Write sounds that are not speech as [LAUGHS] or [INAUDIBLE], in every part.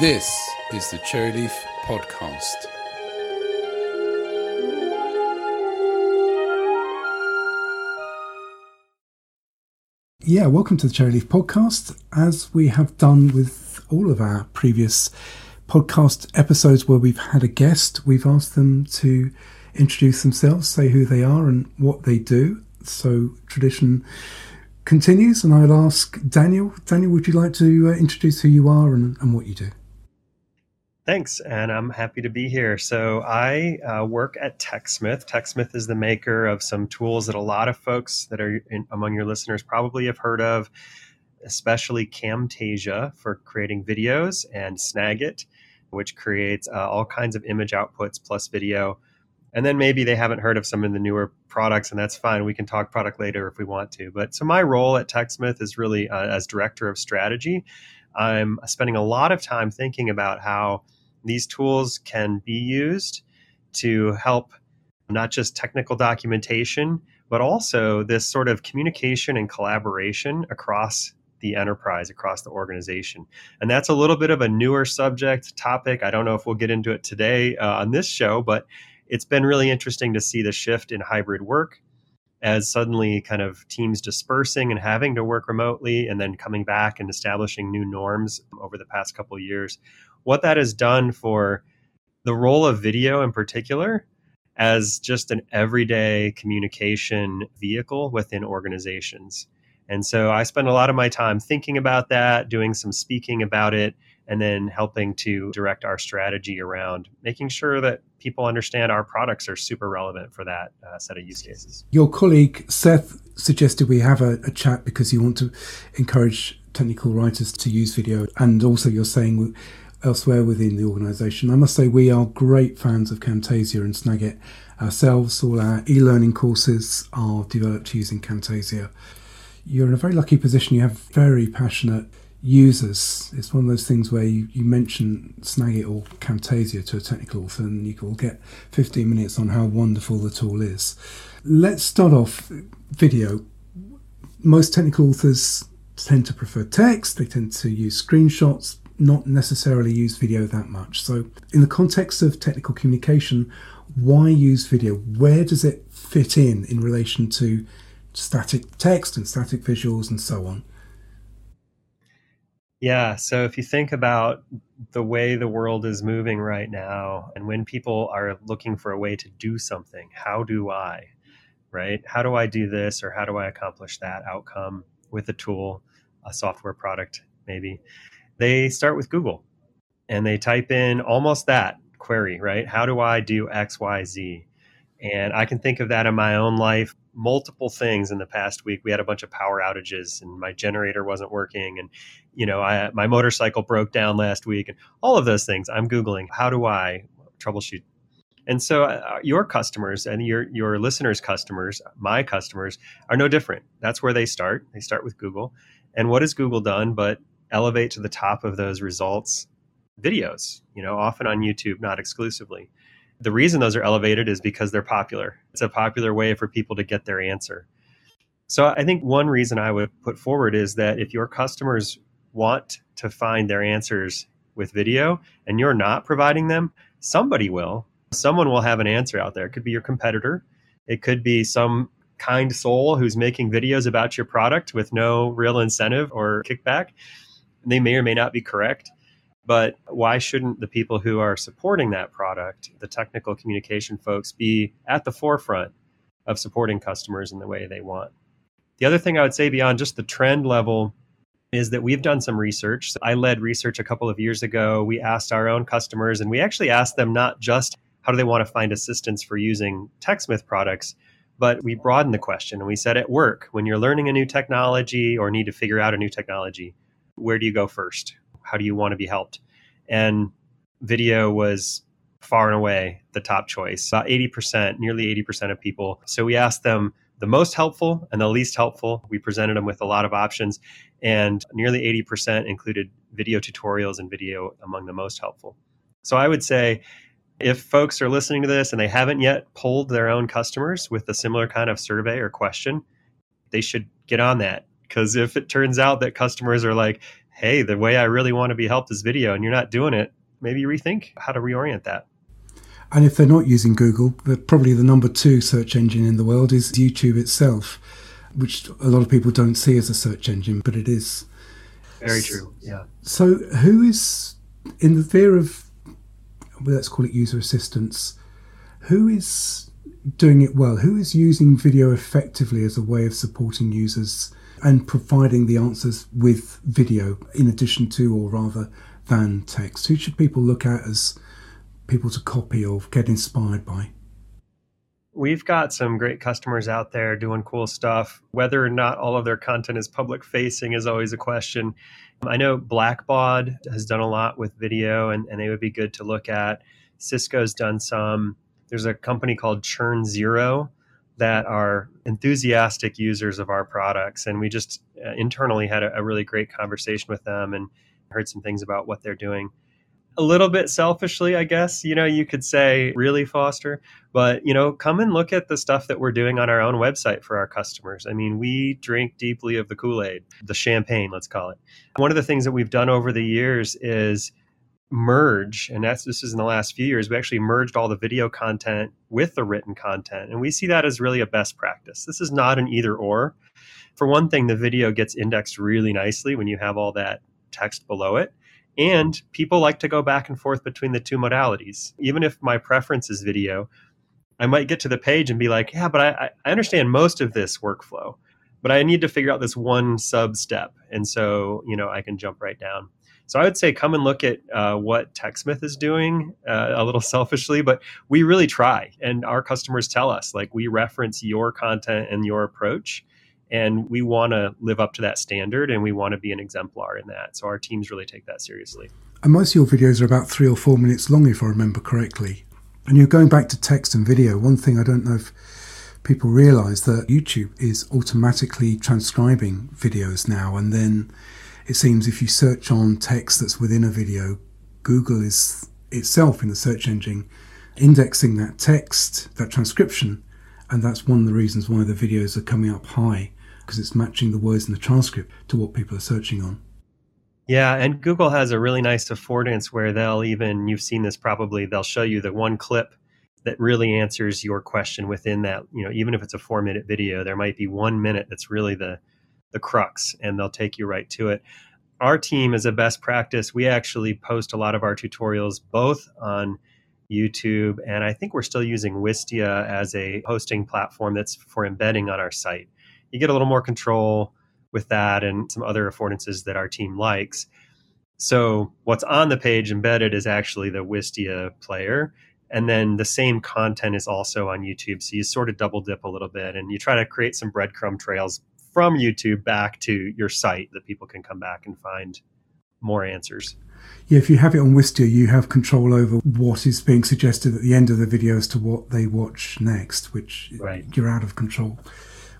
This is the Cherryleaf Podcast. Yeah, welcome to the Cherryleaf Podcast. As we have done with all of our previous podcast episodes where we've had a guest, we've asked them to introduce themselves, say who they are and what they do. So, tradition continues, and I'll ask Daniel. Daniel, would you like to uh, introduce who you are and, and what you do? Thanks, and I'm happy to be here. So, I uh, work at TechSmith. TechSmith is the maker of some tools that a lot of folks that are in, among your listeners probably have heard of, especially Camtasia for creating videos and Snagit, which creates uh, all kinds of image outputs plus video. And then maybe they haven't heard of some of the newer products, and that's fine. We can talk product later if we want to. But so, my role at TechSmith is really uh, as director of strategy. I'm spending a lot of time thinking about how these tools can be used to help not just technical documentation, but also this sort of communication and collaboration across the enterprise, across the organization. And that's a little bit of a newer subject topic. I don't know if we'll get into it today uh, on this show, but it's been really interesting to see the shift in hybrid work as suddenly kind of teams dispersing and having to work remotely and then coming back and establishing new norms over the past couple of years what that has done for the role of video in particular as just an everyday communication vehicle within organizations. And so I spend a lot of my time thinking about that, doing some speaking about it, and then helping to direct our strategy around making sure that people understand our products are super relevant for that uh, set of use cases. Your colleague Seth suggested we have a, a chat because you want to encourage technical writers to use video, and also you're saying elsewhere within the organisation. I must say we are great fans of Camtasia and Snagit ourselves. All our e-learning courses are developed using Camtasia. You're in a very lucky position. You have very passionate users. It's one of those things where you, you mention Snagit or Camtasia to a technical author and you will get 15 minutes on how wonderful the tool is. Let's start off video. Most technical authors tend to prefer text, they tend to use screenshots, not necessarily use video that much. So, in the context of technical communication, why use video? Where does it fit in in relation to static text and static visuals and so on? Yeah, so if you think about the way the world is moving right now, and when people are looking for a way to do something, how do I, right? How do I do this or how do I accomplish that outcome with a tool, a software product, maybe? they start with Google and they type in almost that query, right? How do I do X, Y, Z? And I can think of that in my own life. Multiple things in the past week. We had a bunch of power outages, and my generator wasn't working, and you know, I, my motorcycle broke down last week, and all of those things. I'm googling how do I troubleshoot. And so, uh, your customers and your your listeners' customers, my customers, are no different. That's where they start. They start with Google, and what has Google done? But elevate to the top of those results videos, you know, often on YouTube, not exclusively. The reason those are elevated is because they're popular. It's a popular way for people to get their answer. So I think one reason I would put forward is that if your customers want to find their answers with video and you're not providing them, somebody will. Someone will have an answer out there. It could be your competitor. It could be some kind soul who's making videos about your product with no real incentive or kickback they may or may not be correct. But why shouldn't the people who are supporting that product, the technical communication folks, be at the forefront of supporting customers in the way they want? The other thing I would say beyond just the trend level is that we've done some research. I led research a couple of years ago. We asked our own customers, and we actually asked them not just how do they want to find assistance for using TechSmith products, but we broadened the question and we said at work, when you're learning a new technology or need to figure out a new technology, where do you go first? How do you want to be helped? And video was far and away the top choice. About 80%, nearly 80% of people. So we asked them the most helpful and the least helpful. We presented them with a lot of options, and nearly 80% included video tutorials and video among the most helpful. So I would say if folks are listening to this and they haven't yet polled their own customers with a similar kind of survey or question, they should get on that because if it turns out that customers are like, hey, the way I really want to be helped is video and you're not doing it, maybe rethink how to reorient that. And if they're not using Google, probably the number two search engine in the world is YouTube itself, which a lot of people don't see as a search engine, but it is. Very true. Yeah. So, who is in the sphere of, well, let's call it user assistance, who is doing it well? Who is using video effectively as a way of supporting users and providing the answers with video in addition to, or rather than text? Who should people look at as people to copy or get inspired by? We've got some great customers out there doing cool stuff. Whether or not all of their content is public facing is always a question. I know Blackbaud has done a lot with video, and, and they would be good to look at. Cisco's done some. There's a company called Churn Zero that are enthusiastic users of our products. And we just uh, internally had a, a really great conversation with them and heard some things about what they're doing a little bit selfishly, I guess, you know, you could say, really, Foster. But, you know, come and look at the stuff that we're doing on our own website for our customers. I mean, we drink deeply of the Kool Aid, the champagne, let's call it. One of the things that we've done over the years is merge, and that's this is in the last few years, we actually merged all the video content with the written content. And we see that as really a best practice. This is not an either or. For one thing, the video gets indexed really nicely when you have all that text below it. And people like to go back and forth between the two modalities. Even if my preference is video, I might get to the page and be like, yeah, but I, I understand most of this workflow, but I need to figure out this one sub step. And so, you know, I can jump right down. So I would say come and look at uh, what TechSmith is doing uh, a little [LAUGHS] selfishly, but we really try. And our customers tell us, like, we reference your content and your approach and we want to live up to that standard and we want to be an exemplar in that. So our teams really take that seriously. And most of your videos are about three or four minutes long if i remember correctly. And you're going back to text and video. One thing i don't know if people realize that youtube is automatically transcribing videos now and then it seems if you search on text that's within a video google is itself in the search engine indexing that text that transcription and that's one of the reasons why the videos are coming up high because it's matching the words in the transcript to what people are searching on. Yeah, and Google has a really nice affordance where they'll even, you've seen this probably, they'll show you the one clip that really answers your question within that, you know, even if it's a four minute video, there might be one minute that's really the, the crux and they'll take you right to it. Our team, as a best practice, we actually post a lot of our tutorials both on YouTube, and I think we're still using Wistia as a hosting platform that's for embedding on our site you get a little more control with that and some other affordances that our team likes. So what's on the page embedded is actually the Wistia player. And then the same content is also on YouTube. So you sort of double dip a little bit and you try to create some breadcrumb trails from YouTube back to your site that people can come back and find more answers. Yeah, if you have it on Wistia, you have control over what is being suggested at the end of the video as to what they watch next, which right. you're out of control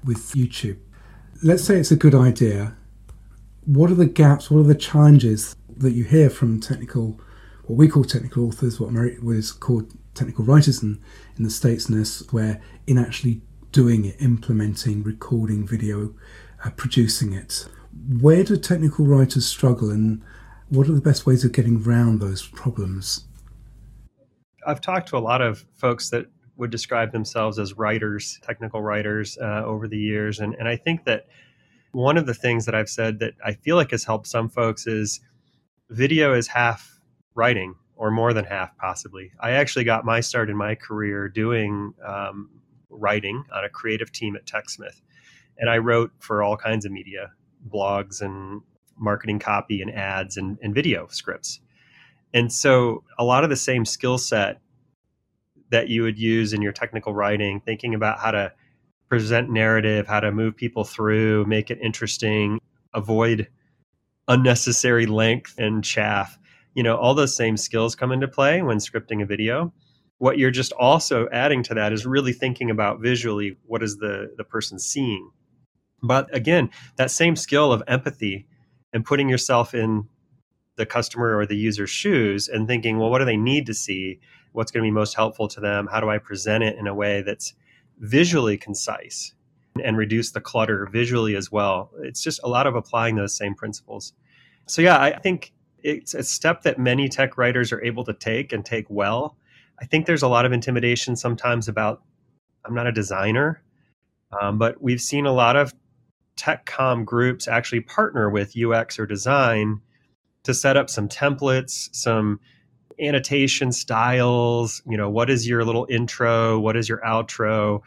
with YouTube. Let's say it's a good idea. What are the gaps? What are the challenges that you hear from technical, what we call technical authors, what was called technical writers in, in the States and where in actually doing it, implementing, recording video, uh, producing it? Where do technical writers struggle and what are the best ways of getting around those problems? I've talked to a lot of folks that would describe themselves as writers, technical writers uh, over the years. And, and I think that one of the things that I've said that I feel like has helped some folks is video is half writing or more than half, possibly. I actually got my start in my career doing um, writing on a creative team at TechSmith. And I wrote for all kinds of media, blogs and marketing copy and ads and, and video scripts. And so a lot of the same skill set that you would use in your technical writing, thinking about how to present narrative, how to move people through, make it interesting, avoid unnecessary length and chaff. You know, all those same skills come into play when scripting a video. What you're just also adding to that is really thinking about visually what is the the person seeing. But again, that same skill of empathy and putting yourself in the customer or the user's shoes and thinking, well, what do they need to see? what's going to be most helpful to them how do i present it in a way that's visually concise and reduce the clutter visually as well it's just a lot of applying those same principles So, yeah, I think it's a step that many tech writers are able to take and take well. I think there's a lot of intimidation sometimes about I'm not a designer, um, but we've seen a lot of tech com groups actually partner with UX or design to set up some templates, some annotation styles, you know, what is your little intro, what is your outro?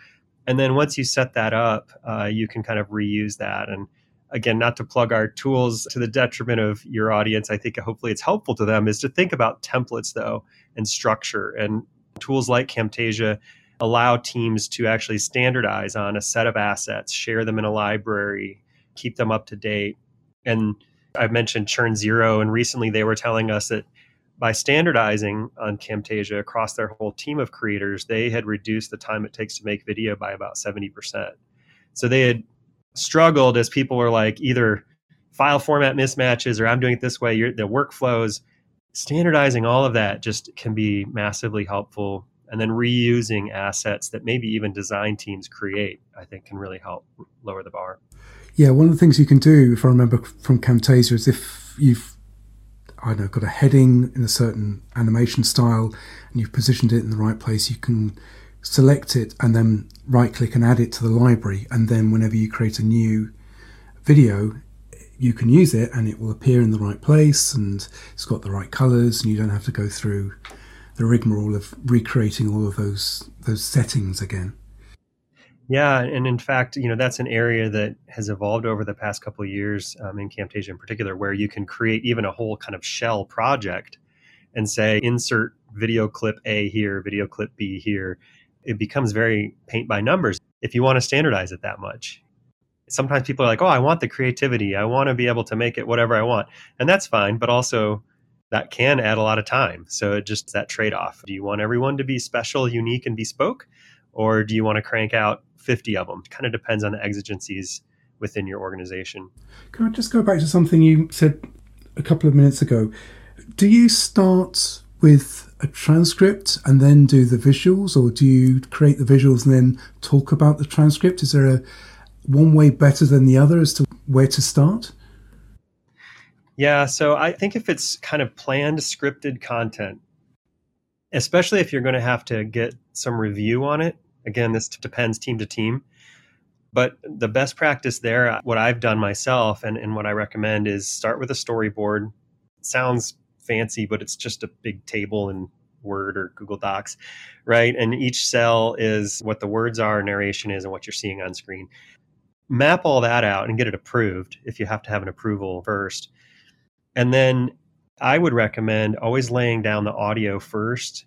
And then once you set that up, uh, you can kind of reuse that. And again, not to plug our tools to the detriment of your audience, I think hopefully it's helpful to them is to think about templates though and structure. And tools like Camtasia allow teams to actually standardize on a set of assets, share them in a library, keep them up to date. And I've mentioned Churn Zero, and recently they were telling us that by standardizing on Camtasia across their whole team of creators, they had reduced the time it takes to make video by about 70%. So they had struggled as people were like either file format mismatches or I'm doing it this way, your, the workflows. Standardizing all of that just can be massively helpful. And then reusing assets that maybe even design teams create, I think can really help lower the bar. Yeah, one of the things you can do, if I remember from Camtasia, is if you've I don't know, got a heading in a certain animation style and you've positioned it in the right place, you can select it and then right click and add it to the library. And then whenever you create a new video, you can use it and it will appear in the right place and it's got the right colors and you don't have to go through the rigmarole of recreating all of those those settings again. Yeah, and in fact, you know that's an area that has evolved over the past couple of years um, in Camtasia in particular, where you can create even a whole kind of shell project and say insert video clip A here, video clip B here. It becomes very paint by numbers if you want to standardize it that much. Sometimes people are like, "Oh, I want the creativity. I want to be able to make it whatever I want," and that's fine. But also, that can add a lot of time. So it just that trade off. Do you want everyone to be special, unique, and bespoke? Or do you want to crank out 50 of them. It kind of depends on the exigencies within your organization. Can I just go back to something you said a couple of minutes ago? Do you start with a transcript and then do the visuals, or do you create the visuals and then talk about the transcript? Is there a one way better than the other as to where to start? Yeah, so I think if it's kind of planned, scripted content, especially if you're going to have to get some review on it, Again, this depends team to team. But the best practice there, what I've done myself and, and what I recommend is start with a storyboard. Sounds fancy, but it's just a big table in Word or Google Docs, right? And each cell is what the words are, narration is, and what you're seeing on screen. Map all that out and get it approved if you have to have an approval first. And then I would recommend always laying down the audio first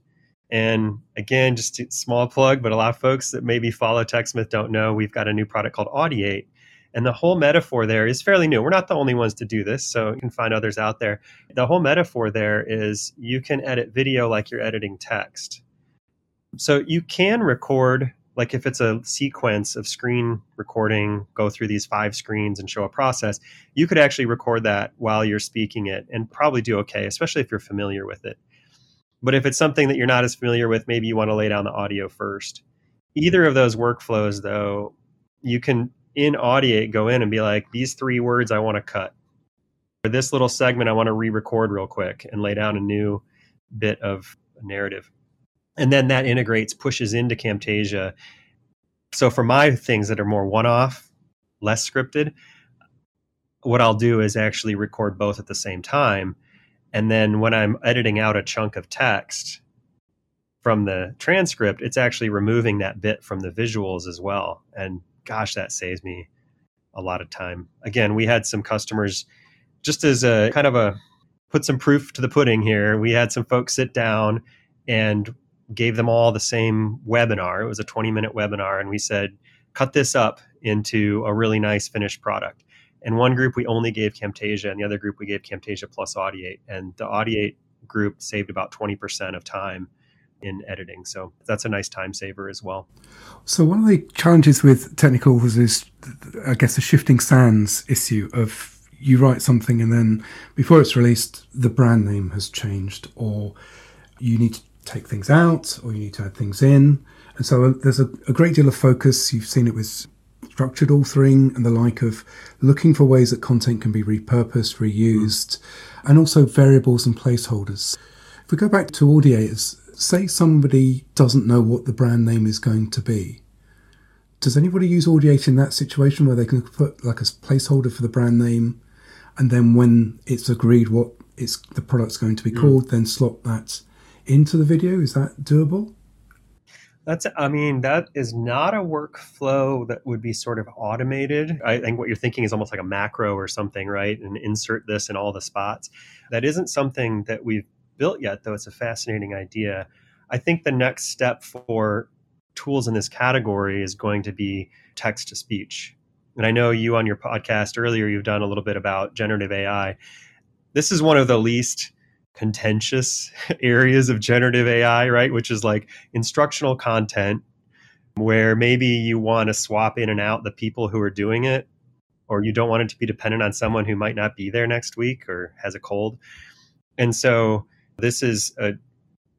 and again, just a small plug, but a lot of folks that maybe follow TechSmith don't know we've got a new product called Audiate. And the whole metaphor there is fairly new. We're not the only ones to do this, so you can find others out there. The whole metaphor there is you can edit video like you're editing text. So you can record, like if it's a sequence of screen recording, go through these five screens and show a process, you could actually record that while you're speaking it and probably do okay, especially if you're familiar with it. But if it's something that you're not as familiar with, maybe you want to lay down the audio first. Either of those workflows, though, you can in Audiate go in and be like, these three words I want to cut. For this little segment, I want to re record real quick and lay down a new bit of narrative. And then that integrates, pushes into Camtasia. So for my things that are more one off, less scripted, what I'll do is actually record both at the same time and then when I'm editing out a chunk of text from the transcript, it's actually removing that bit from the visuals as well. And gosh, that saves me a lot of time. Again, we had some customers just as a kind of a put some proof to the pudding here. We had some folks sit down and gave them all the same webinar. It was a 20 minute webinar. And we said, cut this up into a really nice finished product. In one group, we only gave Camtasia, and the other group, we gave Camtasia plus Audiate. And the Audiate group saved about 20% of time in editing. So that's a nice time saver as well. So one of the challenges with technicals is, I guess, the shifting sands issue of you write something and then before it's released, the brand name has changed, or you need to take things out, or you need to add things in. And so uh, there's a, a great deal of focus. You've seen it with structured authoring and the like of looking for ways that content can be repurposed, reused, and also variables and placeholders. If we go back to audiators, say somebody doesn't know what the brand name is going to be. Does anybody use Audiate in that situation where they can put like a placeholder for the brand name and then when it's agreed what it's the product's going to be mm. called, then slot that into the video? Is that doable? That's, I mean, that is not a workflow that would be sort of automated. I think what you're thinking is almost like a macro or something, right? And insert this in all the spots. That isn't something that we've built yet, though it's a fascinating idea. I think the next step for tools in this category is going to be text to speech. And I know you on your podcast earlier, you've done a little bit about generative AI. This is one of the least contentious [LAUGHS] areas of generative AI, right? Which is like instructional content where maybe you want to swap in and out the people who are doing it, or you don't want it to be dependent on someone who might not be there next week or has a cold. And so this is a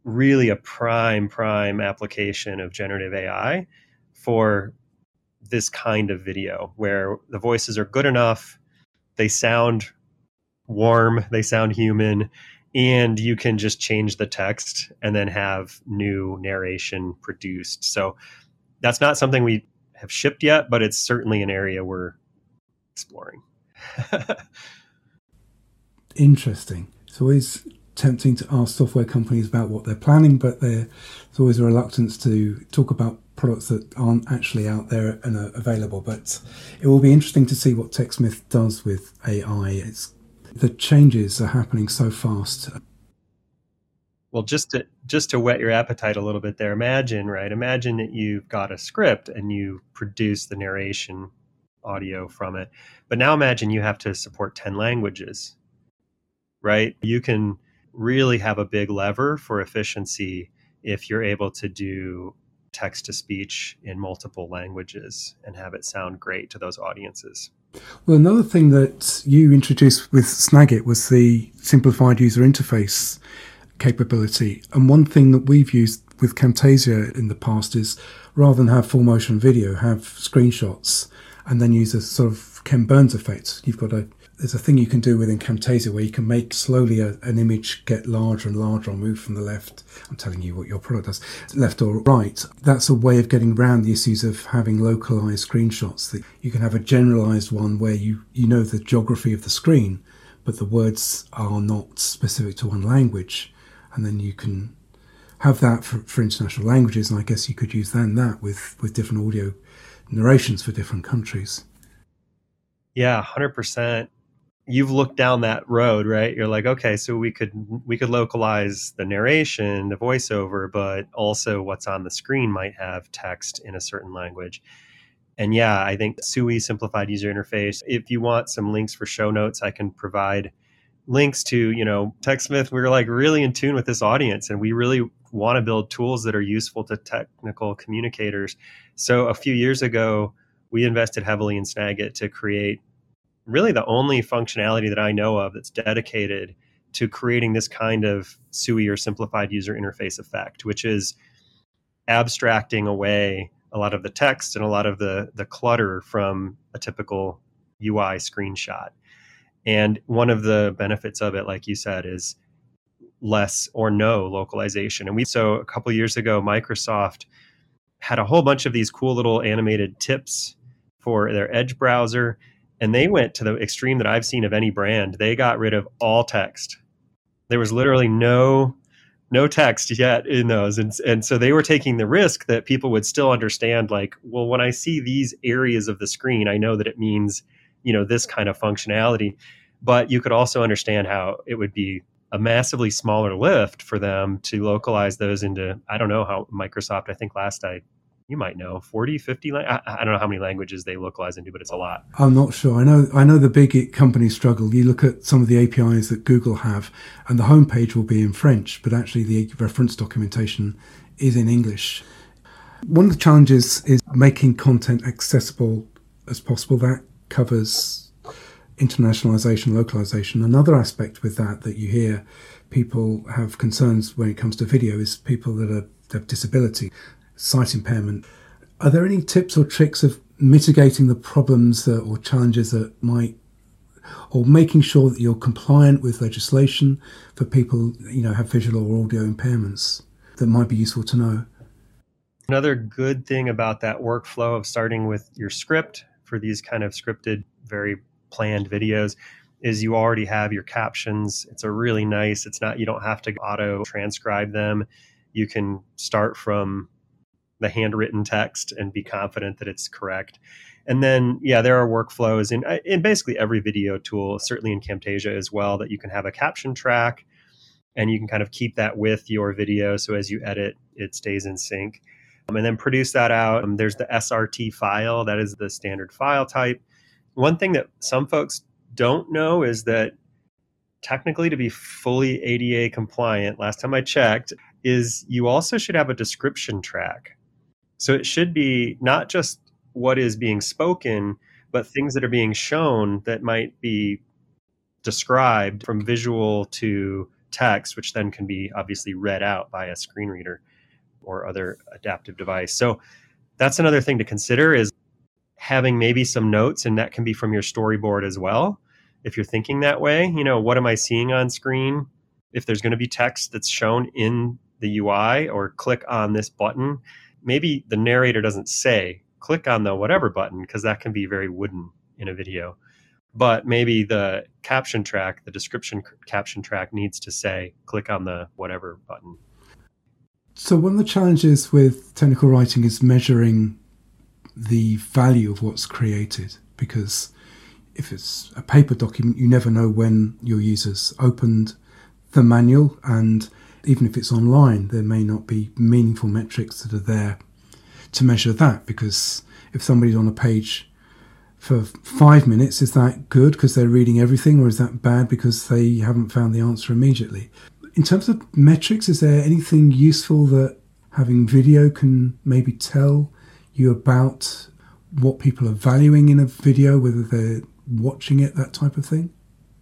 really a prime, prime application of generative AI for this kind of video where the voices are good enough, they sound warm, they sound human, and you can just change the text and then have new narration produced. So that's not something we have shipped yet, but it's certainly an area we're exploring. [LAUGHS] Interesting. It's always tempting to ask software companies about what they're planning, but there's always a reluctance to talk about products that aren't actually out there and are available. But it will be interesting to see what TechSmith does with AI. It's the changes are happening so fast. Well, just to just to whet your appetite a little bit there, imagine, right? Imagine that you've got a script and you produce the narration audio from it. But now imagine you have to support 10 languages. Right? You can really have a big lever for efficiency if you're able to do text to speech in multiple languages and have it sound great to those audiences. Well, another thing that you introduced with Snagit was the simplified user interface capability. And one thing that we've used with Camtasia in the past is rather than have full motion video, have screenshots and then use a sort of Ken Burns effect. You've got a there's a thing you can do within Camtasia where you can make slowly a, an image get larger and larger or move from the left. I'm telling you what your product does, left or right. That's a way of getting around the issues of having localized screenshots. That you can have a generalized one where you, you know the geography of the screen, but the words are not specific to one language. And then you can have that for, for international languages. And I guess you could use then that with, with different audio narrations for different countries. Yeah, 100% you've looked down that road right? You're like okay so we could we could localize the narration the voiceover but also what's on the screen might have text in a certain language. And yeah i think sui simplified user interface. If you want some links for show notes i can provide links to you know techsmith. We're like really in tune with this audience and we really want to build tools that are useful to technical communicators. So a few years ago we invested heavily in snagit to create really the only functionality that I know of that's dedicated to creating this kind of SUI or simplified user interface effect, which is abstracting away a lot of the text and a lot of the the clutter from a typical UI screenshot. And one of the benefits of it, like you said, is less or no localization. And we so a couple years ago, Microsoft had a whole bunch of these cool little animated tips for their Edge browser and they went to the extreme that I've seen of any brand. They got rid of all text. There was literally no no text yet in those and and so they were taking the risk that people would still understand like well when I see these areas of the screen I know that it means you know this kind of functionality but you could also understand how it would be a massively smaller lift for them to localize those into I don't know how Microsoft I think last I you might know 40 50 I, I, don't know how many languages they localize into but it's a lot. I'm not sure. I know i know the big companies struggle. You look at some of the apis that google have and the homepage will be in french but actually the reference documentation is in english. One of the challenges is making content accessible as possible. That covers internationalization localization. Another aspect with that that you hear people have concerns when it comes to video is people that are have disability sight impairment. Are there any tips or tricks of mitigating the problems that, or challenges that might or making sure that you're compliant with legislation for people you know have visual or audio impairments that might be useful to know? Another good thing about that workflow of starting with your script for these kind of scripted very planned videos is you already have your captions. It's a really nice it's not you don't have to auto transcribe them. You can start from the handwritten text and be confident that it's correct and then, yeah, there are workflows in, in basically every video tool, certainly in Camtasia as well, that you can have a caption track and you can kind of keep that with your video. So as you edit, it stays in sync. Um, and then produce that out. Um, there's the SRT file, that is the standard file type. One thing that some folks don't know is that technically to be fully ADA compliant, last time I checked, is you also should have a description track. So it should be not just what is being spoken, but things that are being shown that might be described from visual to text, which then can be obviously read out by a screen reader or other adaptive device. So that's another thing to consider is having maybe some notes and that can be from your storyboard as well. If you're thinking that way, you know, what am I seeing on screen? If there's going to be text that's shown in the UI or click on this button, maybe the narrator doesn't say click on the whatever button because that can be very wooden in a video. But maybe the caption track, the description caption track needs to say click on the whatever button. So, one of the challenges with technical writing is measuring the value of what's created because if it's a paper document, you never know when your users opened the manual, and even if it's online, there may not be meaningful metrics that are there to measure that because if somebody's on a page for five minutes, is that good because they're reading everything, or is that bad because they haven't found the answer immediately? In terms of metrics, is there anything useful that having video can maybe tell you about what people are valuing in a video, whether they're watching it, that type of thing?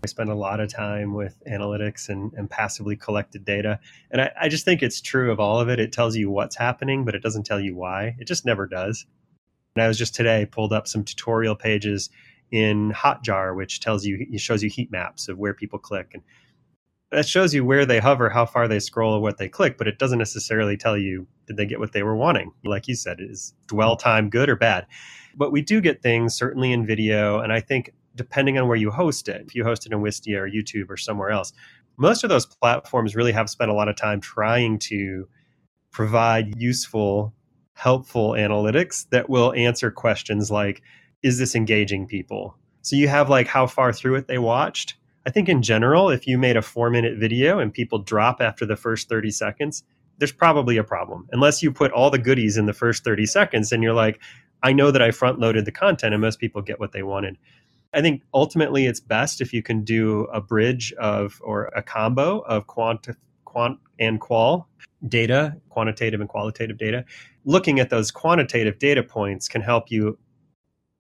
I spend a lot of time with analytics and, and passively collected data. And I, I, just think it's true of all of it. It tells you what's happening, but it doesn't tell you why. It just never does. And I was just today pulled up some tutorial pages in Hotjar, which tells you, it shows you heat maps of where people click. And that shows you where they hover, how far they scroll, or what they click, but it doesn't necessarily tell you did they get what they were wanting. Like you said, is dwell time good or bad? But we do get things certainly in video, and I think depending on where you host it. If you host it in Wistia or YouTube or somewhere else, most of those platforms really have spent a lot of time trying to provide useful, helpful analytics that will answer questions like, is this engaging people? So you have like how far through it they watched. I think in general, if you made a four minute video and people drop after the first 30 seconds, there's probably a problem. Unless you put all the goodies in the first 30 seconds and you're like, I know that I front loaded the content and most people get what they wanted. I think ultimately it's best if you can do a bridge of or a combo of quant, quant and qual data, quantitative and qualitative data. Looking at those quantitative data points can help you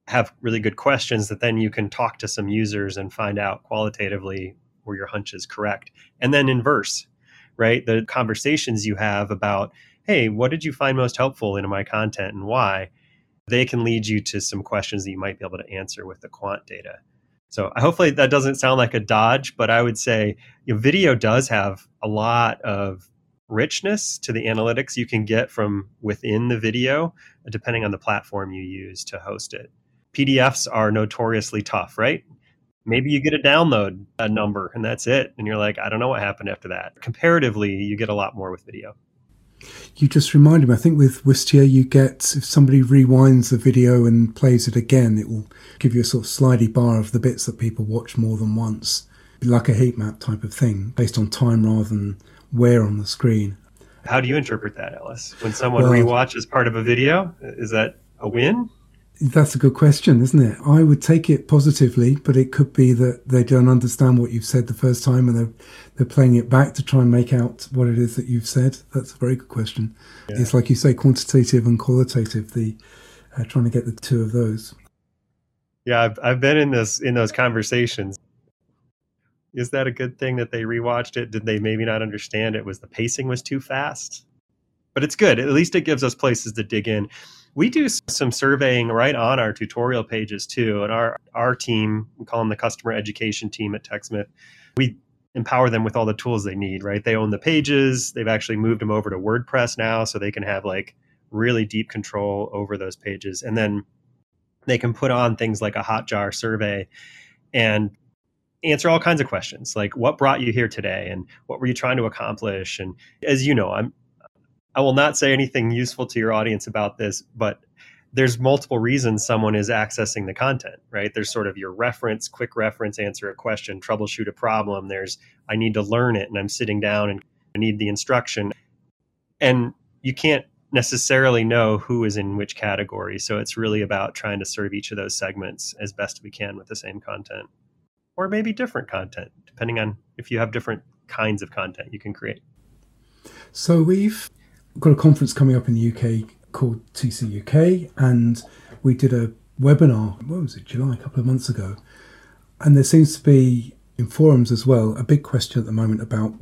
have really good questions that then you can talk to some users and find out qualitatively where your hunch is correct. And then inverse, right? The conversations you have about, hey, what did you find most helpful in my content and why? They can lead you to some questions that you might be able to answer with the quant data. So hopefully that doesn't sound like a dodge, but I would say you know, video does have a lot of richness to the analytics you can get from within the video, depending on the platform you use to host it. PDFs are notoriously tough, right? Maybe you get a download a number and that's it. And you're like, I don't know what happened after that. Comparatively, you get a lot more with video. You just reminded me, I think with Wistia, you get, if somebody rewinds the video and plays it again, it will give you a sort of slidey bar of the bits that people watch more than once, like a heat map type of thing, based on time rather than where on the screen. How do you interpret that, Ellis? When someone well, rewatches part of a video, is that a win? That's a good question, isn't it? I would take it positively, but it could be that they don't understand what you've said the first time and they're, they're playing it back to try and make out what it is that you've said. That's a very good question. Yeah. It's like you say, quantitative and qualitative, the uh, trying to get the two of those. Yeah, I've, I've been in this in those conversations. Is that a good thing that they rewatched it? Did they maybe not understand it? Was the pacing was too fast? But it's good. At least it gives us places to dig in we do some surveying right on our tutorial pages too. And our our team, we call them the customer education team at TechSmith. We empower them with all the tools they need, right? They own the pages. They've actually moved them over to WordPress now so they can have like really deep control over those pages. And then they can put on things like a hotjar survey and answer all kinds of questions like what brought you here today and what were you trying to accomplish and as you know i'm i will not say anything useful to your audience about this but there's multiple reasons someone is accessing the content right there's sort of your reference quick reference answer a question troubleshoot a problem there's i need to learn it and i'm sitting down and i need the instruction and you can't necessarily know who is in which category. So it's really about trying to serve each of those segments as best we can with the same content or maybe different content, depending on if you have different kinds of content you can create. So we've got a conference coming up in the UK called TC UK, and we did a webinar, what was it, July, a couple of months ago. And there seems to be in forums as well a big question at the moment about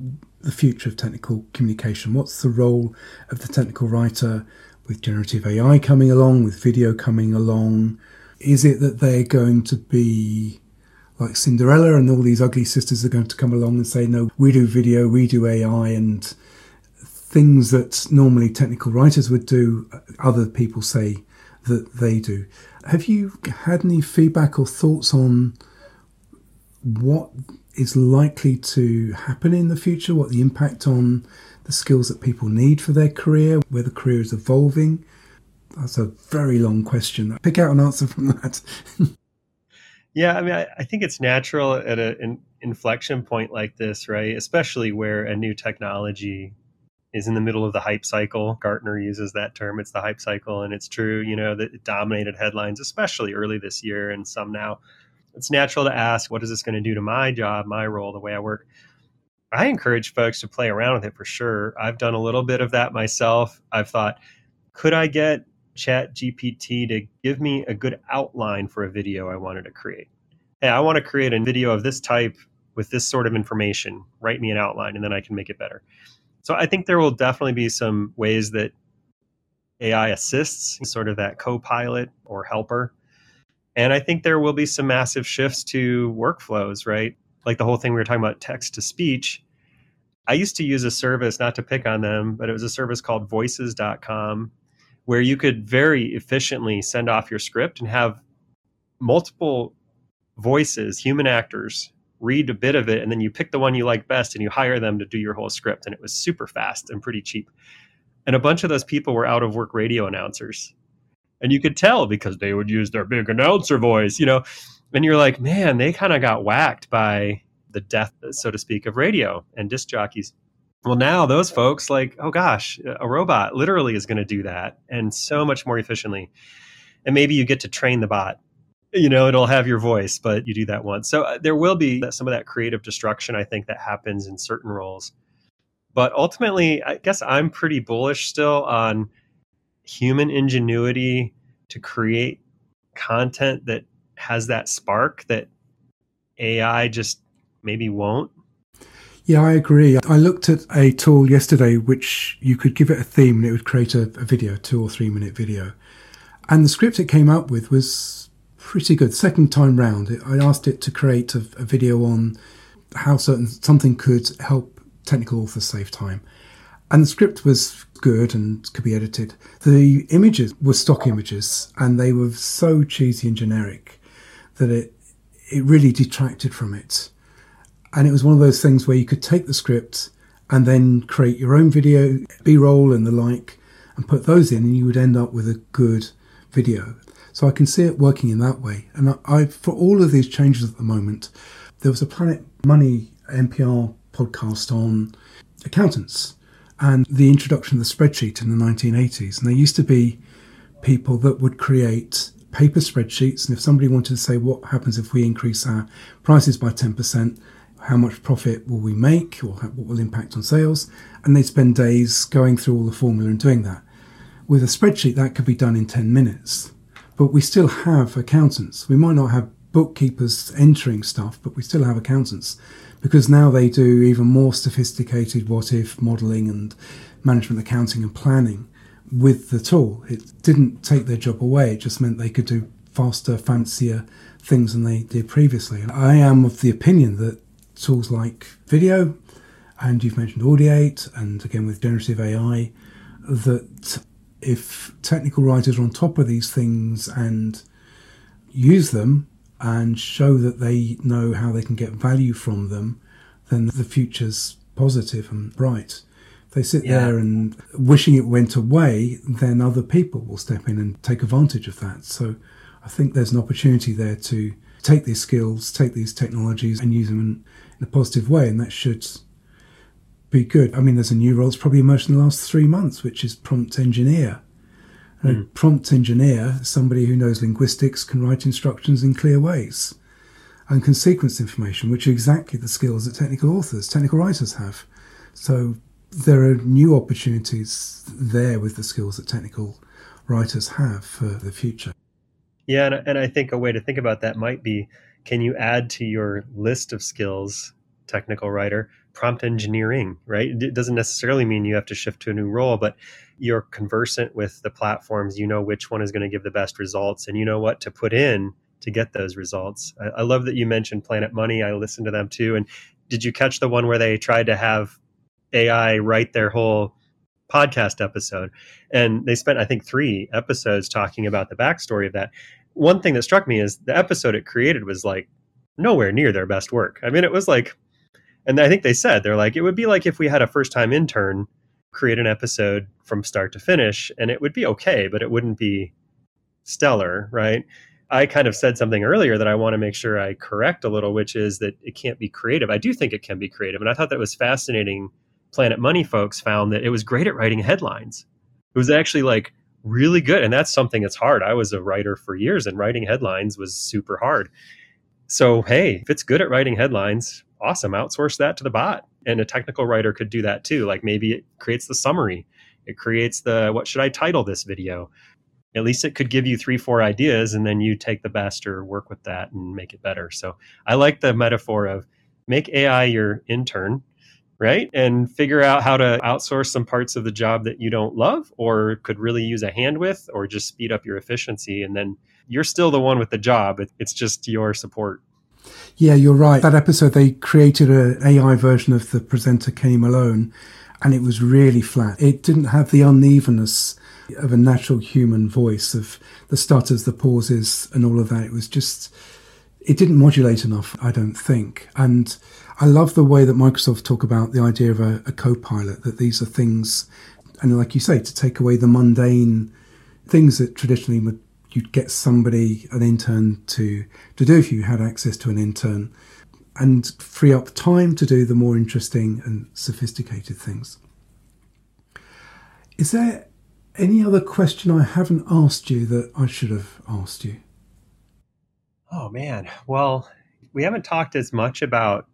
the future of technical communication? What's the role of the technical writer with generative AI coming along, with video coming along? Is it that they're going to be like Cinderella and all these ugly sisters are going to come along and say, no, we do video, we do AI, and things that normally technical writers would do, other people say that they do. Have you had any feedback or thoughts on what is likely to happen in the future, what the impact on the skills that people need for their career, where the career is evolving? That's a very long question. Pick out an answer from that. [LAUGHS] yeah, I mean, I, I, think it's natural at an inflection point like this, right? Especially where a new technology is in the middle of the hype cycle. Gartner uses that term. It's the hype cycle, and it's true. You know that it dominated headlines, especially early this year, and some now it's natural to ask, what is this going to do to my job, my role, the way I work? I encourage folks to play around with it for sure. I've done a little bit of that myself. I've thought, could I get Chat GPT to give me a good outline for a video I wanted to create? Hey, I want to create a video of this type with this sort of information. Write me an outline and then I can make it better. So I think there will definitely be some ways that AI assists, sort of that co pilot or helper and I think there will be some massive shifts to workflows, right? Like the whole thing we were talking about text to speech. I used to use a service, not to pick on them, but it was a service called voices.com where you could very efficiently send off your script and have multiple voices, human actors, read a bit of it, and then you pick the one you like best and you hire them to do your whole script. And it was super fast and pretty cheap. And a bunch of those people were out of work radio announcers and you could tell because they would use their big announcer voice, you know. And you're like, man, they kind of got whacked by the death, so to speak, of radio and disc jockeys. Well, now those folks, like, oh gosh, a robot literally is going to do that and so much more efficiently. And maybe you get to train the bot. You know, it'll have your voice, but you do that once. So uh, there will be some of that creative destruction, I think, that happens in certain roles. But ultimately, I guess I'm pretty bullish still on human ingenuity to create content that has that spark that AI just maybe won't. Yeah, I agree. I looked at a tool yesterday which you could give it a theme and it would create a, a video, two or three minute video. And the script it came up with was pretty good. Second time round, I asked it to create a, a video on how certain something could help technical authors save time. And the script was good and could be edited. The images were stock images and they were so cheesy and generic that it it really detracted from it. And it was one of those things where you could take the script and then create your own video, B-roll and the like, and put those in, and you would end up with a good video. So I can see it working in that way. And I, I for all of these changes at the moment, there was a Planet Money NPR podcast on accountants and the introduction of the spreadsheet in the 1980s. And there used to be people that would create paper spreadsheets. And if somebody wanted to say, what happens if we increase our prices by 10%, how much profit will we make or what will impact on sales? And they'd spend days going through all the formula and doing that. With a spreadsheet, that could be done in 10 minutes. But we still have accountants. We might not have bookkeepers entering stuff, but we still have accountants because now they do even more sophisticated what if modeling and management accounting and planning, with the tool. It didn't take their job away, it just meant they could do faster, fancier things than they did previously. And I am of the opinion that tools like video, and you've mentioned Audiate, and again with generative AI, that if technical writers are on top of these things and use them and show that they know how they can get value from them, then the future's positive and bright. If they sit yeah. there and wishing it went away, then other people will step in and take advantage of that. So I think there's an opportunity there to take these skills, take these technologies, and use them in, in a positive way, and that should be good. I mean, there's a new role that's probably emerged in the last three months, which is prompt engineer. Mm. A hmm. prompt engineer, somebody who knows linguistics, can write instructions in clear ways and can sequence information, which are exactly the skills that technical authors, technical writers have. So there are new opportunities there with the skills that technical writers have for the future. Yeah, and, and I think a way to think about that might be can you add to your list of skills, technical writer, prompt engineering, right? It doesn't necessarily mean you have to shift to a new role, but you're conversant with the platforms. You know which one is going to give the best results, and you know what to put in to get those results. I, I love that you mentioned Planet Money. I listened to them too. And did you catch the one where they tried to have AI write their whole podcast episode? And they spent, I think, three episodes talking about the backstory of that. One thing that struck me is the episode it created was like nowhere near their best work. I mean, it was like, and I think they said, they're like, it would be like if we had a first time intern create an episode from start to finish, and it would be okay, but it wouldn't be stellar, right? I kind of said something earlier that I want to make sure I correct a little, which is that it can't be creative. I do think it can be creative. And I thought that was fascinating. Planet Money folks found that it was great at writing headlines. It was actually like really good. And that's something that's hard. I was a writer for years and writing headlines was super hard. So, hey, if it's good at writing headlines, awesome. Outsource that to the bot. And a technical writer could do that too. Like maybe it creates the summary, it creates the what should I title this video? at least it could give you three, four ideas, and then you take the best or work with that and make it better. So I like the metaphor of make AI your intern, right? And figure out how to outsource some parts of the job that you don't love or could really use a hand with, or just speed up your efficiency. And then you're still the one with the job, it's just your support. Yeah, you're right. That episode, they created an AI version of the presenter Kenny Malone, and it was really flat. It didn't have the unevenness of a natural human voice, of the stutters, the pauses, and all of that. It was just, it didn't modulate enough, I don't think. And I love the way that Microsoft talk about the idea of a, a co pilot, that these are things, and like you say, to take away the mundane things that traditionally would you'd get somebody, an intern, to, to do if you had access to an intern, and free up time to do the more interesting and sophisticated things. Is there any other question I haven't asked you that I should have asked you? Oh, man. Well, we haven't talked as much about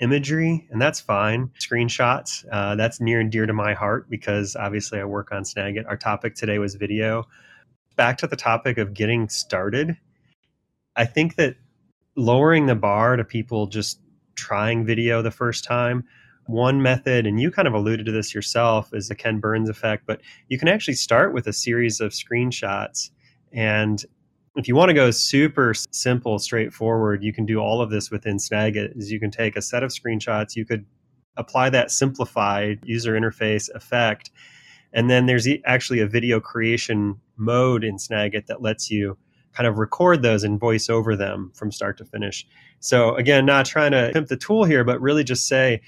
imagery, and that's fine. Screenshots, uh, that's near and dear to my heart because obviously I work on Snagit. Our topic today was video. Back to the topic of getting started. I think that lowering the bar to people just trying video the first time one method, and you kind of alluded to this yourself, is the Ken Burns effect, but you can actually start with a series of screenshots. And if you want to go super simple, straightforward, you can do all of this within Snagit. Is you can take a set of screenshots, you could apply that simplified user interface effect, and then there's actually a video creation mode in Snagit that lets you kind of record those and voice over them from start to finish. So again, not trying to pimp the tool here, but really just say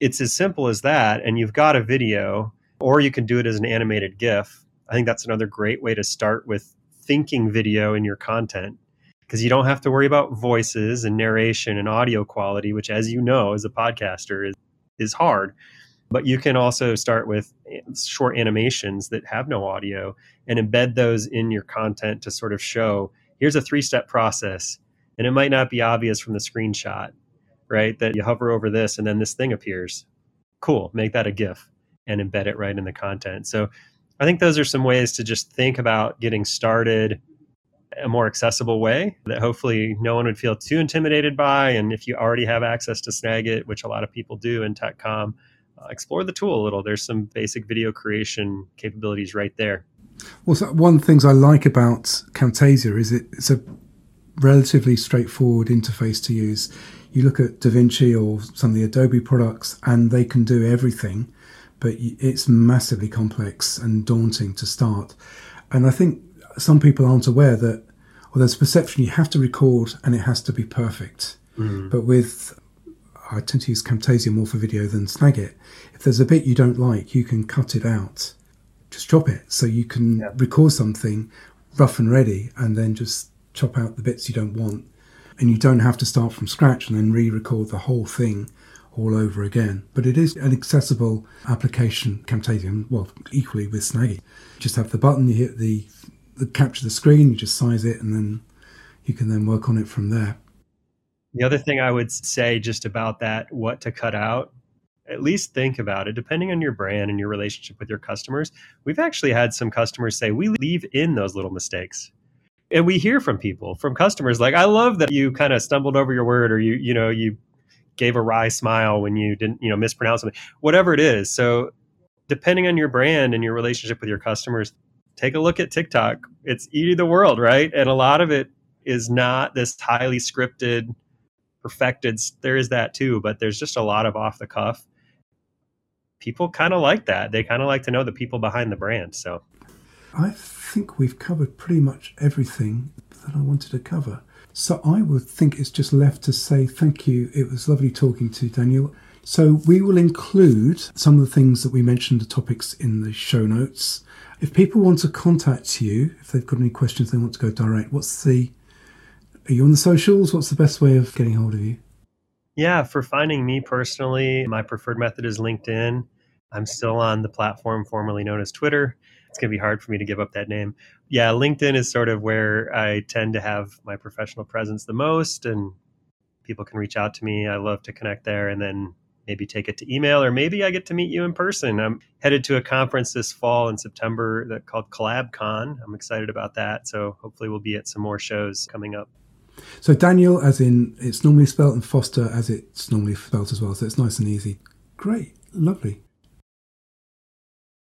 it's as simple as that. And you've got a video, or you can do it as an animated GIF. I think that's another great way to start with thinking video in your content because you don't have to worry about voices and narration and audio quality, which, as you know, as a podcaster, is, is hard. But you can also start with eh, short animations that have no audio and embed those in your content to sort of show here's a three step process. And it might not be obvious from the screenshot, right? That you hover over this and then this thing appears. Cool, make that a GIF and embed it right in the content. So I think those are some ways to just think about getting started a more accessible way that hopefully no one would feel too intimidated by. And if you already have access to Snagit, which a lot of people do in TechCom, explore the tool a little. There's some basic video creation capabilities right there. Well, so one of the things I like about Camtasia is it, it's a relatively straightforward interface to use. You look at DaVinci or some of the Adobe products, and they can do everything, but it's massively complex and daunting to start. And I think some people aren't aware that, well, there's perception you have to record and it has to be perfect. Mm. But with, I tend to use Camtasia more for video than Snagit. If there's a bit you don't like, you can cut it out. Just chop it so you can yeah. record something rough and ready and then just chop out the bits you don't want. And you don't have to start from scratch and then re record the whole thing all over again. But it is an accessible application, Camtasia, well, equally with Snagit. Just have the button, you hit the, the capture the screen, you just size it, and then you can then work on it from there. The other thing I would say just about that, what to cut out, at least think about it, depending on your brand and your relationship with your customers. We've actually had some customers say, we leave in those little mistakes. And we hear from people, from customers, like, I love that you kind of stumbled over your word or you, you know, you gave a wry smile when you didn't, you know, mispronounce something, whatever it is. So depending on your brand and your relationship with your customers, take a look at TikTok. It's eating the world, right? And a lot of it is not this highly scripted, perfected. There is that too, but there's just a lot of off the cuff. People kind of like that. They kind of like to know the people behind the brand. So I think we've covered pretty much everything that I wanted to cover. So I would think it's just left to say thank you. It was lovely talking to Daniel. So we will include some of the things that we mentioned, the topics in the show notes. If people want to contact you, if they've got any questions they want to go direct, what's the are you on the socials? What's the best way of getting hold of you? Yeah, for finding me personally, my preferred method is LinkedIn. I'm still on the platform formerly known as Twitter it's going to be hard for me to give up that name. Yeah, LinkedIn is sort of where I tend to have my professional presence the most, and people can reach out to me. I love to connect there and then maybe take it to email, or maybe I get to meet you in person. I'm headed to a conference this fall in September that called CollabCon. I'm excited about that. So hopefully we'll be at some more shows coming up. So Daniel, as in it's normally spelled, and Foster as it's normally spelled as well. So it's nice and easy. Great, lovely.